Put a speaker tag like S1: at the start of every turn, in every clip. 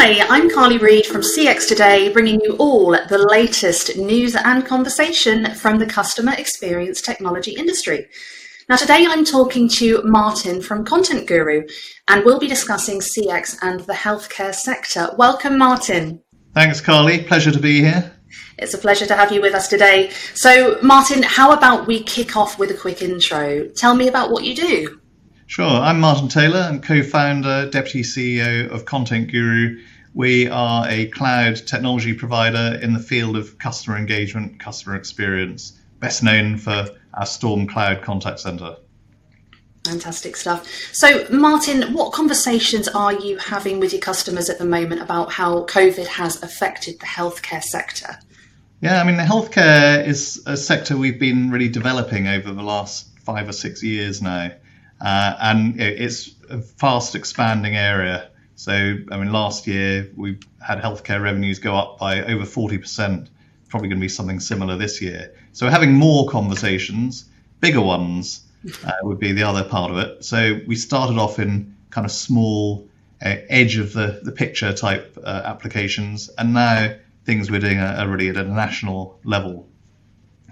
S1: Hi, I'm Carly Reid from CX Today, bringing you all the latest news and conversation from the customer experience technology industry. Now, today I'm talking to Martin from Content Guru, and we'll be discussing CX and the healthcare sector. Welcome, Martin.
S2: Thanks, Carly. Pleasure to be here.
S1: It's a pleasure to have you with us today. So, Martin, how about we kick off with a quick intro? Tell me about what you do.
S2: Sure. I'm Martin Taylor. I'm co founder, deputy CEO of Content Guru. We are a cloud technology provider in the field of customer engagement, customer experience, best known for our Storm Cloud contact center.
S1: Fantastic stuff. So, Martin, what conversations are you having with your customers at the moment about how COVID has affected the healthcare sector?
S2: Yeah, I mean, the healthcare is a sector we've been really developing over the last five or six years now. Uh, and it's a fast expanding area. So, I mean, last year we had healthcare revenues go up by over 40%. Probably going to be something similar this year. So, having more conversations, bigger ones uh, would be the other part of it. So, we started off in kind of small uh, edge of the, the picture type uh, applications, and now things we're doing are, are really at a national level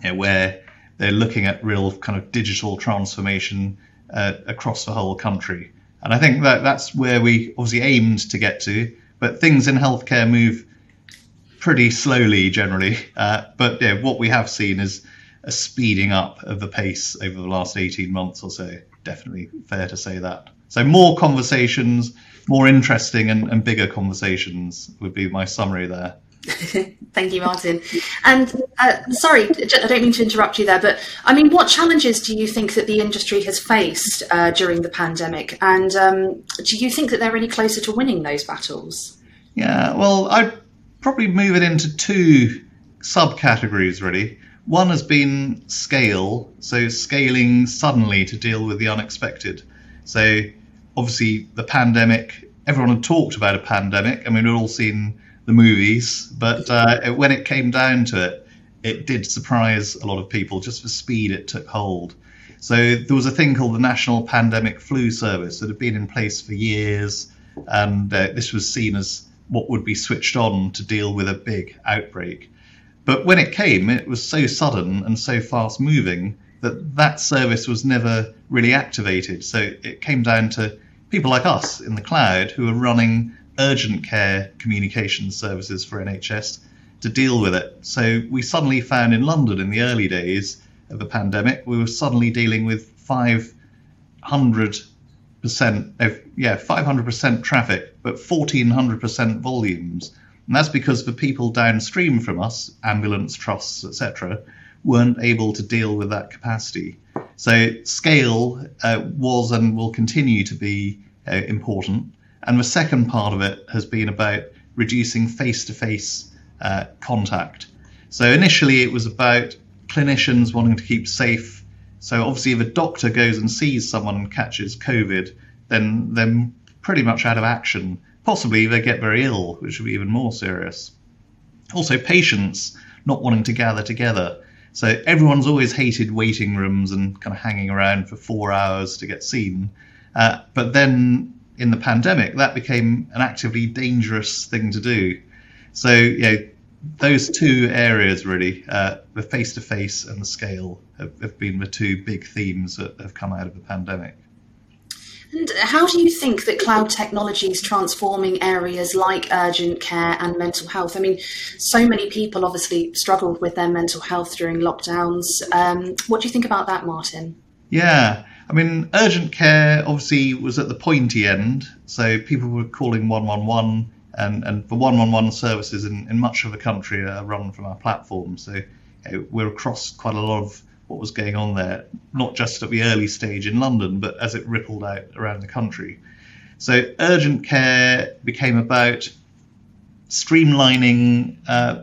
S2: you know, where they're looking at real kind of digital transformation uh, across the whole country. And I think that that's where we obviously aimed to get to. But things in healthcare move pretty slowly generally. Uh, but yeah, what we have seen is a speeding up of the pace over the last 18 months or so. Definitely fair to say that. So more conversations, more interesting and, and bigger conversations would be my summary there.
S1: Thank you, Martin. And uh, sorry, I don't mean to interrupt you there, but I mean, what challenges do you think that the industry has faced uh, during the pandemic? And um, do you think that they're any closer to winning those battles?
S2: Yeah, well, I'd probably move it into two subcategories, really. One has been scale, so scaling suddenly to deal with the unexpected. So, obviously, the pandemic, everyone had talked about a pandemic. I mean, we've all seen the movies, but uh, when it came down to it, it did surprise a lot of people just for speed it took hold. So there was a thing called the National Pandemic Flu Service that had been in place for years, and uh, this was seen as what would be switched on to deal with a big outbreak. But when it came, it was so sudden and so fast moving that that service was never really activated. So it came down to people like us in the cloud who were running urgent care communication services for NHS to deal with it. So we suddenly found in London in the early days of the pandemic, we were suddenly dealing with 500 percent, yeah, 500 percent traffic, but 1400 percent volumes. And that's because the people downstream from us, ambulance trusts, etc., weren't able to deal with that capacity. So scale uh, was and will continue to be uh, important. And the second part of it has been about reducing face to face contact. So initially it was about clinicians wanting to keep safe. So obviously, if a doctor goes and sees someone and catches COVID, then they're pretty much out of action. Possibly they get very ill, which would be even more serious. Also, patients not wanting to gather together. So everyone's always hated waiting rooms and kind of hanging around for four hours to get seen. Uh, but then in the pandemic, that became an actively dangerous thing to do. So, you know, those two areas really, uh, the face to face and the scale, have, have been the two big themes that have come out of the pandemic.
S1: And how do you think that cloud technology is transforming areas like urgent care and mental health? I mean, so many people obviously struggled with their mental health during lockdowns. Um, what do you think about that, Martin?
S2: Yeah, I mean, urgent care obviously was at the pointy end, so people were calling 111, and, and the 111 services in, in much of the country are run from our platform. So you know, we're across quite a lot of what was going on there, not just at the early stage in London, but as it rippled out around the country. So urgent care became about streamlining uh,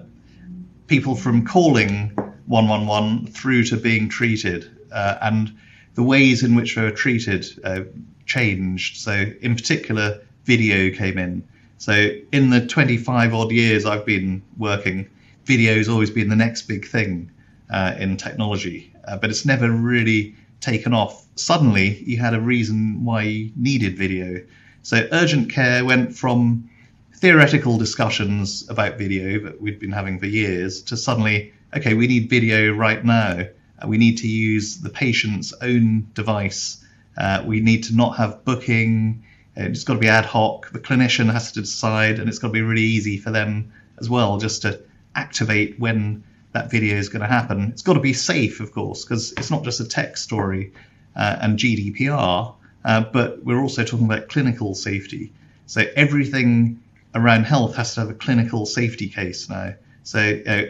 S2: people from calling 111 through to being treated. Uh, and the ways in which they were treated uh, changed. So, in particular, video came in. So, in the 25 odd years I've been working, video has always been the next big thing uh, in technology, uh, but it's never really taken off. Suddenly, you had a reason why you needed video. So, urgent care went from theoretical discussions about video that we'd been having for years to suddenly, okay, we need video right now. Uh, we need to use the patient's own device. Uh, we need to not have booking. It's got to be ad hoc. The clinician has to decide, and it's got to be really easy for them as well, just to activate when that video is going to happen. It's got to be safe, of course, because it's not just a tech story uh, and GDPR, uh, but we're also talking about clinical safety. So everything around health has to have a clinical safety case now. So uh,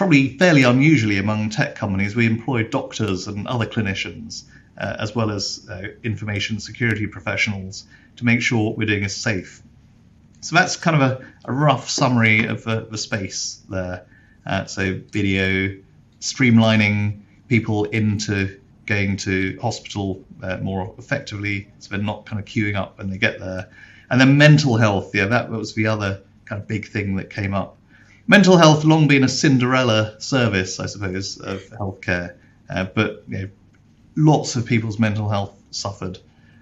S2: probably fairly unusually among tech companies, we employ doctors and other clinicians, uh, as well as uh, information security professionals, to make sure what we're doing is safe. So that's kind of a, a rough summary of the, the space there. Uh, so video, streamlining people into going to hospital uh, more effectively, so they're not kind of queuing up when they get there. And then mental health, yeah, that was the other kind of big thing that came up. Mental health long been a Cinderella service, I suppose, of healthcare, uh, but you know, lots of people's mental health suffered,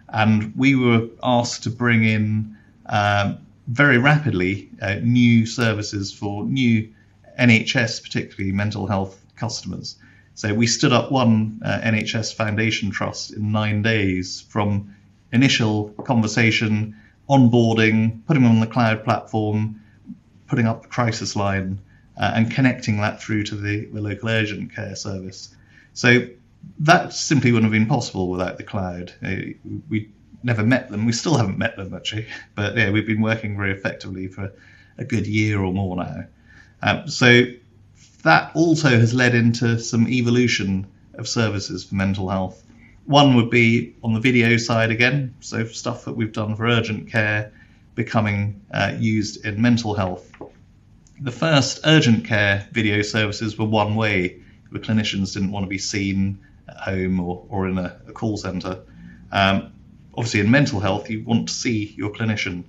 S2: and we were asked to bring in um, very rapidly uh, new services for new NHS, particularly mental health customers. So we stood up one uh, NHS Foundation Trust in nine days from initial conversation, onboarding, putting them on the cloud platform, putting up the crisis line, uh, and connecting that through to the, the local urgent care service. So that simply wouldn't have been possible without the cloud. Uh, we never met them. We still haven't met them actually, but yeah, we've been working very effectively for a good year or more now. Um, so that also has led into some evolution of services for mental health. One would be on the video side again, so stuff that we've done for urgent care becoming uh, used in mental health. The first urgent care video services were one way. The clinicians didn't want to be seen at home or, or in a, a call centre. Um, obviously, in mental health, you want to see your clinician.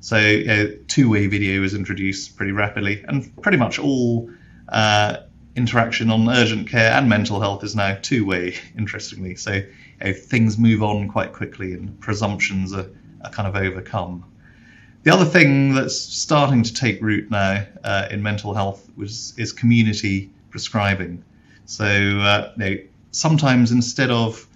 S2: So, uh, two way video was introduced pretty rapidly, and pretty much all uh, interaction on urgent care and mental health is now two way, interestingly. So you know, things move on quite quickly and presumptions are, are, kind of overcome. The other thing that's starting to take root now uh, in mental health was, is community prescribing. So uh, you know, sometimes instead of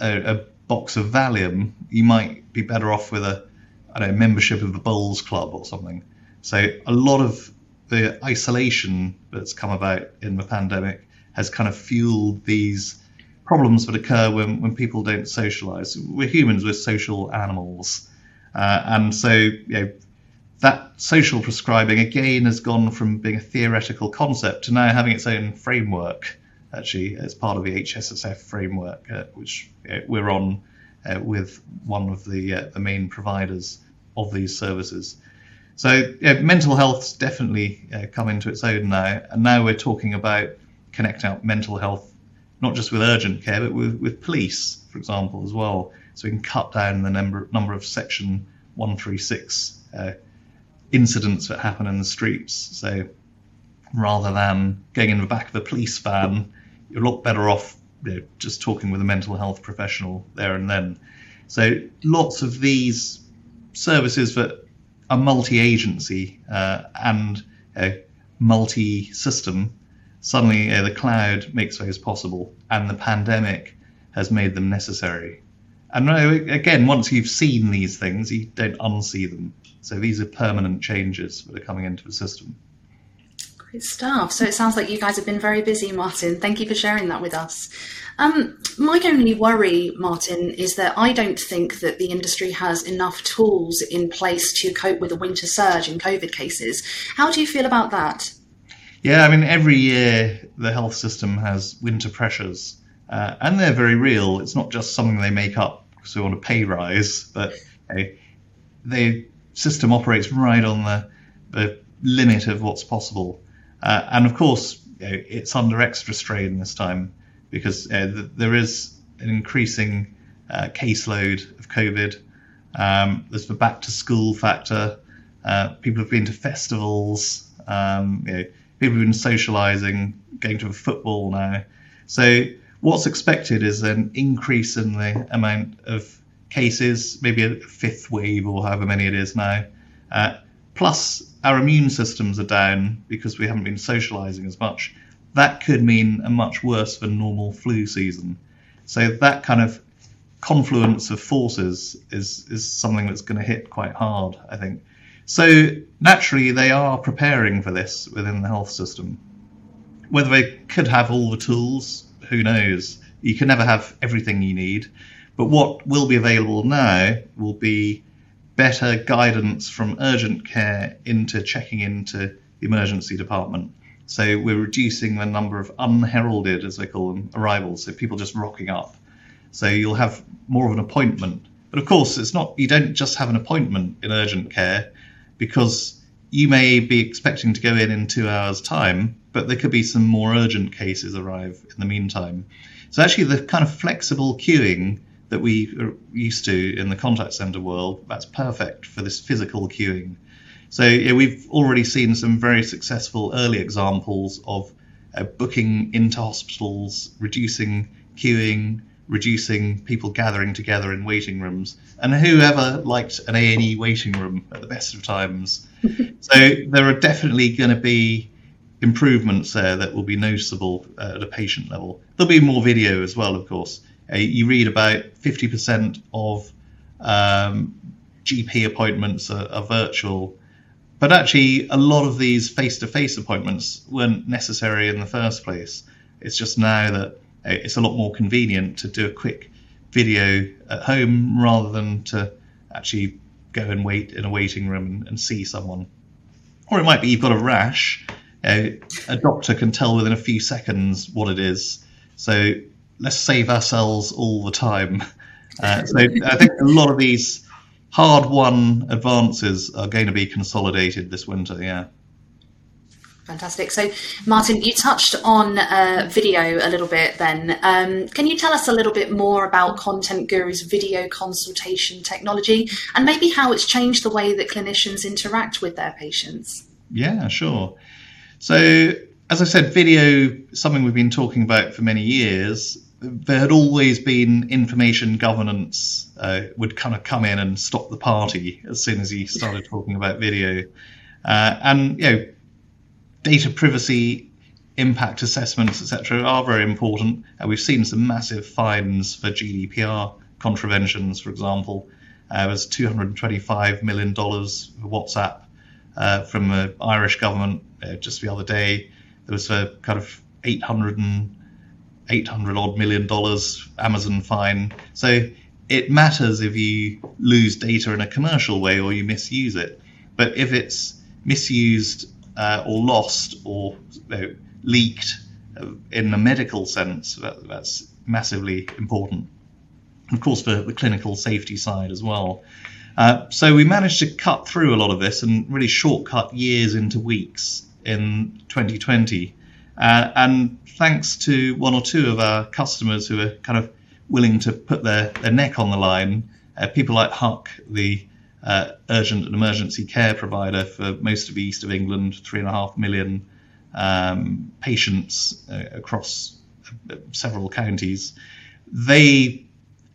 S2: a, a, box of Valium, you might be better off with a I don't know, membership of the Bowls Club or something. So a lot of the isolation that's come about in the pandemic has kind of fueled these problems that occur when, when people don't socialize. We're humans, we're social animals. Uh, and so, you know, that social prescribing again has gone from being a theoretical concept to now having its own framework, actually, as part of the HSSF framework, uh, which we're on uh, with one of the, uh, the main providers of these services. So yeah, mental health's definitely uh, come into its own now, and now we're talking about connecting up mental health, not just with urgent care, but with, with police, for example, as well. So we can cut down the number number of Section 136 uh, incidents that happen in the streets. So rather than going in the back of a police van, you're a lot better off you know, just talking with a mental health professional there and then. So lots of these services that are multi-agency uh, and a multi-system, suddenly uh, the cloud makes those possible, and the pandemic has made them necessary. And again, once you've seen these things, you don't unsee them. So these are permanent changes that are coming into the system.
S1: Great stuff. So it sounds like you guys have been very busy, Martin. Thank you for sharing that with us. Um, my only worry, Martin, is that I don't think that the industry has enough tools in place to cope with a winter surge in COVID cases. How do you feel about that?
S2: Yeah, I mean, every year the health system has winter pressures, uh, and they're very real. It's not just something they make up because they want a pay rise, but the system operates right on the, the limit of what's possible. Uh, and of course, you know, it's under extra strain this time because uh, th- there is an increasing uh, caseload of COVID. Um, there's the back to school factor. Uh, people have been to festivals. Um, you know, people have been socialising, going to football now. So what's expected is an increase in the amount of cases, maybe a fifth wave or however many it is now, Uh, plus, our immune systems are down because we haven't been socializing as much. That could mean a much worse than normal flu season. So that kind of confluence of forces is is something that's going to hit quite hard, I think. So naturally, they are preparing for this within the health system. Whether they could have all the tools, who knows? You can never have everything you need. But what will be available now will be better guidance from urgent care into checking into the emergency department. So we're reducing the number of unheralded, as they call them, arrivals. So people just rocking up. So you'll have more of an appointment. But of course, it's not. You don't just have an appointment in urgent care because you may be expecting to go in in two hours' time, but there could be some more urgent cases arrive in the meantime. So actually, the kind of flexible queuing that we are used to in the contact center world, that's perfect for this physical queuing. So yeah, we've already seen some very successful early examples of uh, booking into hospitals, reducing queuing, reducing people gathering together in waiting rooms. And whoever liked an A&E waiting room at the best of times? so there are definitely going to be improvements there that will be noticeable uh, at a patient level. There'll be more video as well, of course. Uh, you read about 50% of um, GP appointments are, are virtual, but actually, a lot of these face to face appointments weren't necessary in the first place. It's just now that uh, it's a lot more convenient to do a quick video at home rather than to actually go and wait in a waiting room and, and see someone. Or it might be you've got a rash. Uh, a doctor can tell within a few seconds what it is. So let's save ourselves all the time. Uh, so I think a lot of these hard won advances are going to be consolidated this winter. Yeah.
S1: Fantastic. So, Martin, you touched on uh, video a little bit then. Um, can you tell us a little bit more about Content Guru's video consultation technology and maybe how it's changed the way that clinicians interact with their patients?
S2: Yeah, sure. So, as I said, video, something we've been talking about for many years. There had always been information governance uh, would kind of come in and stop the party as soon as you started talking about video. Uh, and, you know, data privacy impact assessments, etc., are very important. Uh, we've seen some massive fines for GDPR contraventions, for example. Uh, was $225 million for WhatsApp uh, from the Irish government uh, just the other day. There was a kind of 800 and 800 odd million dollars Amazon fine. So it matters if you lose data in a commercial way or you misuse it. But if it's misused uh, or lost or you know, leaked uh, in a medical sense, that, that's massively important. Of course, for the clinical safety side as well. Uh, so we managed to cut through a lot of this and really shortcut years into weeks in 2020. Uh, and thanks to one or two of our customers who are kind of willing to put their, their neck on the line, uh, people like HUC, the uh, urgent and emergency care provider for most of the east of England, three and a half million um, patients uh, across uh, several counties. They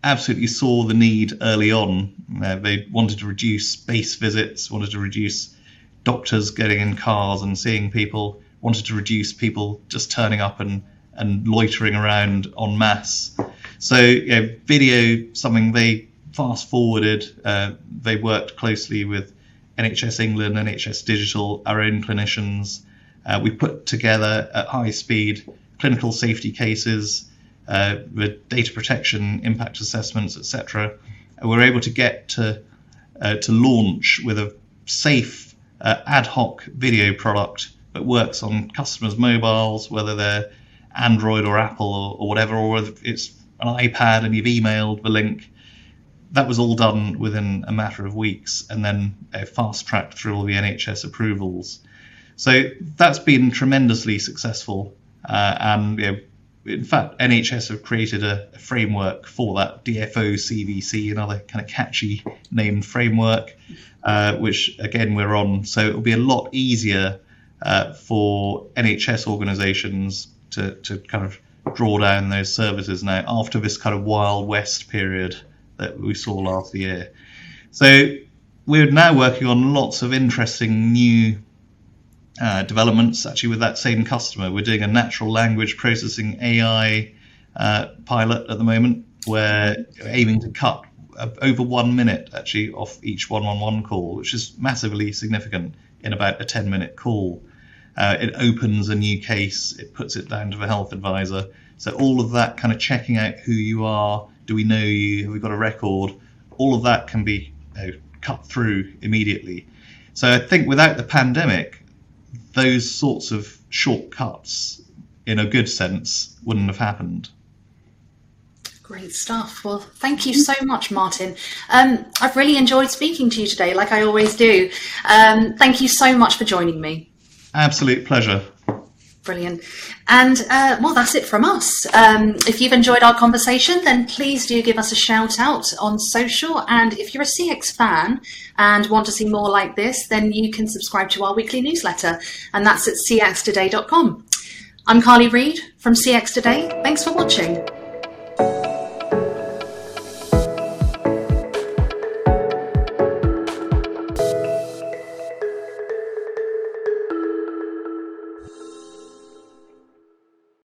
S2: absolutely saw the need early on. Uh, they wanted to reduce base visits, wanted to reduce doctors getting in cars and seeing people, wanted to reduce people just turning up and, and loitering around en masse. So, you know, video, something they fast forwarded. Uh, they worked closely with NHS England, NHS Digital, our own clinicians. Uh, we put together at high speed clinical safety cases uh, with data protection, impact assessments, etc. We're able to get to uh, to launch with a safe uh, ad hoc video product that works on customers' mobiles, whether they're Android or Apple or, or whatever, or it's an iPad and you've emailed the link that was all done within a matter of weeks and then uh, fast tracked through all the NHS approvals. So that's been tremendously successful. Uh, and you know, in fact, NHS have created a, a, framework for that DFO CVC, another kind of catchy named framework, uh, which again we're on. So it'll be a lot easier uh, for NHS organisations to, to kind of draw down those services now after this kind of Wild West period that we saw last year. So we're now working on lots of interesting new uh, developments. Actually, with that same customer, we're doing a natural language processing AI uh, pilot at the moment. We're aiming to cut over one minute actually off each 111 call, which is massively significant in about a 10 minute call. Uh, it opens a new case, it puts it down to the health advisor. So all of that kind of checking out who you are, do we know you, have we got a record, all of that can be you know, cut through immediately. So I think without the pandemic, those sorts of shortcuts, in a good sense, wouldn't have happened.
S1: Great stuff. Well, thank you so much, Martin. Um, I've really enjoyed speaking to you today, like I always do. Um, thank you so much for joining me.
S2: Absolute pleasure.
S1: Brilliant. And uh, well, that's it from us. Um, if you've enjoyed our conversation, then please do give us a shout out on social. And if you're a CX fan and want to see more like this, then you can subscribe to our weekly newsletter, and that's at cxtoday.com. I'm Carly Reid from CX Today. Thanks for watching.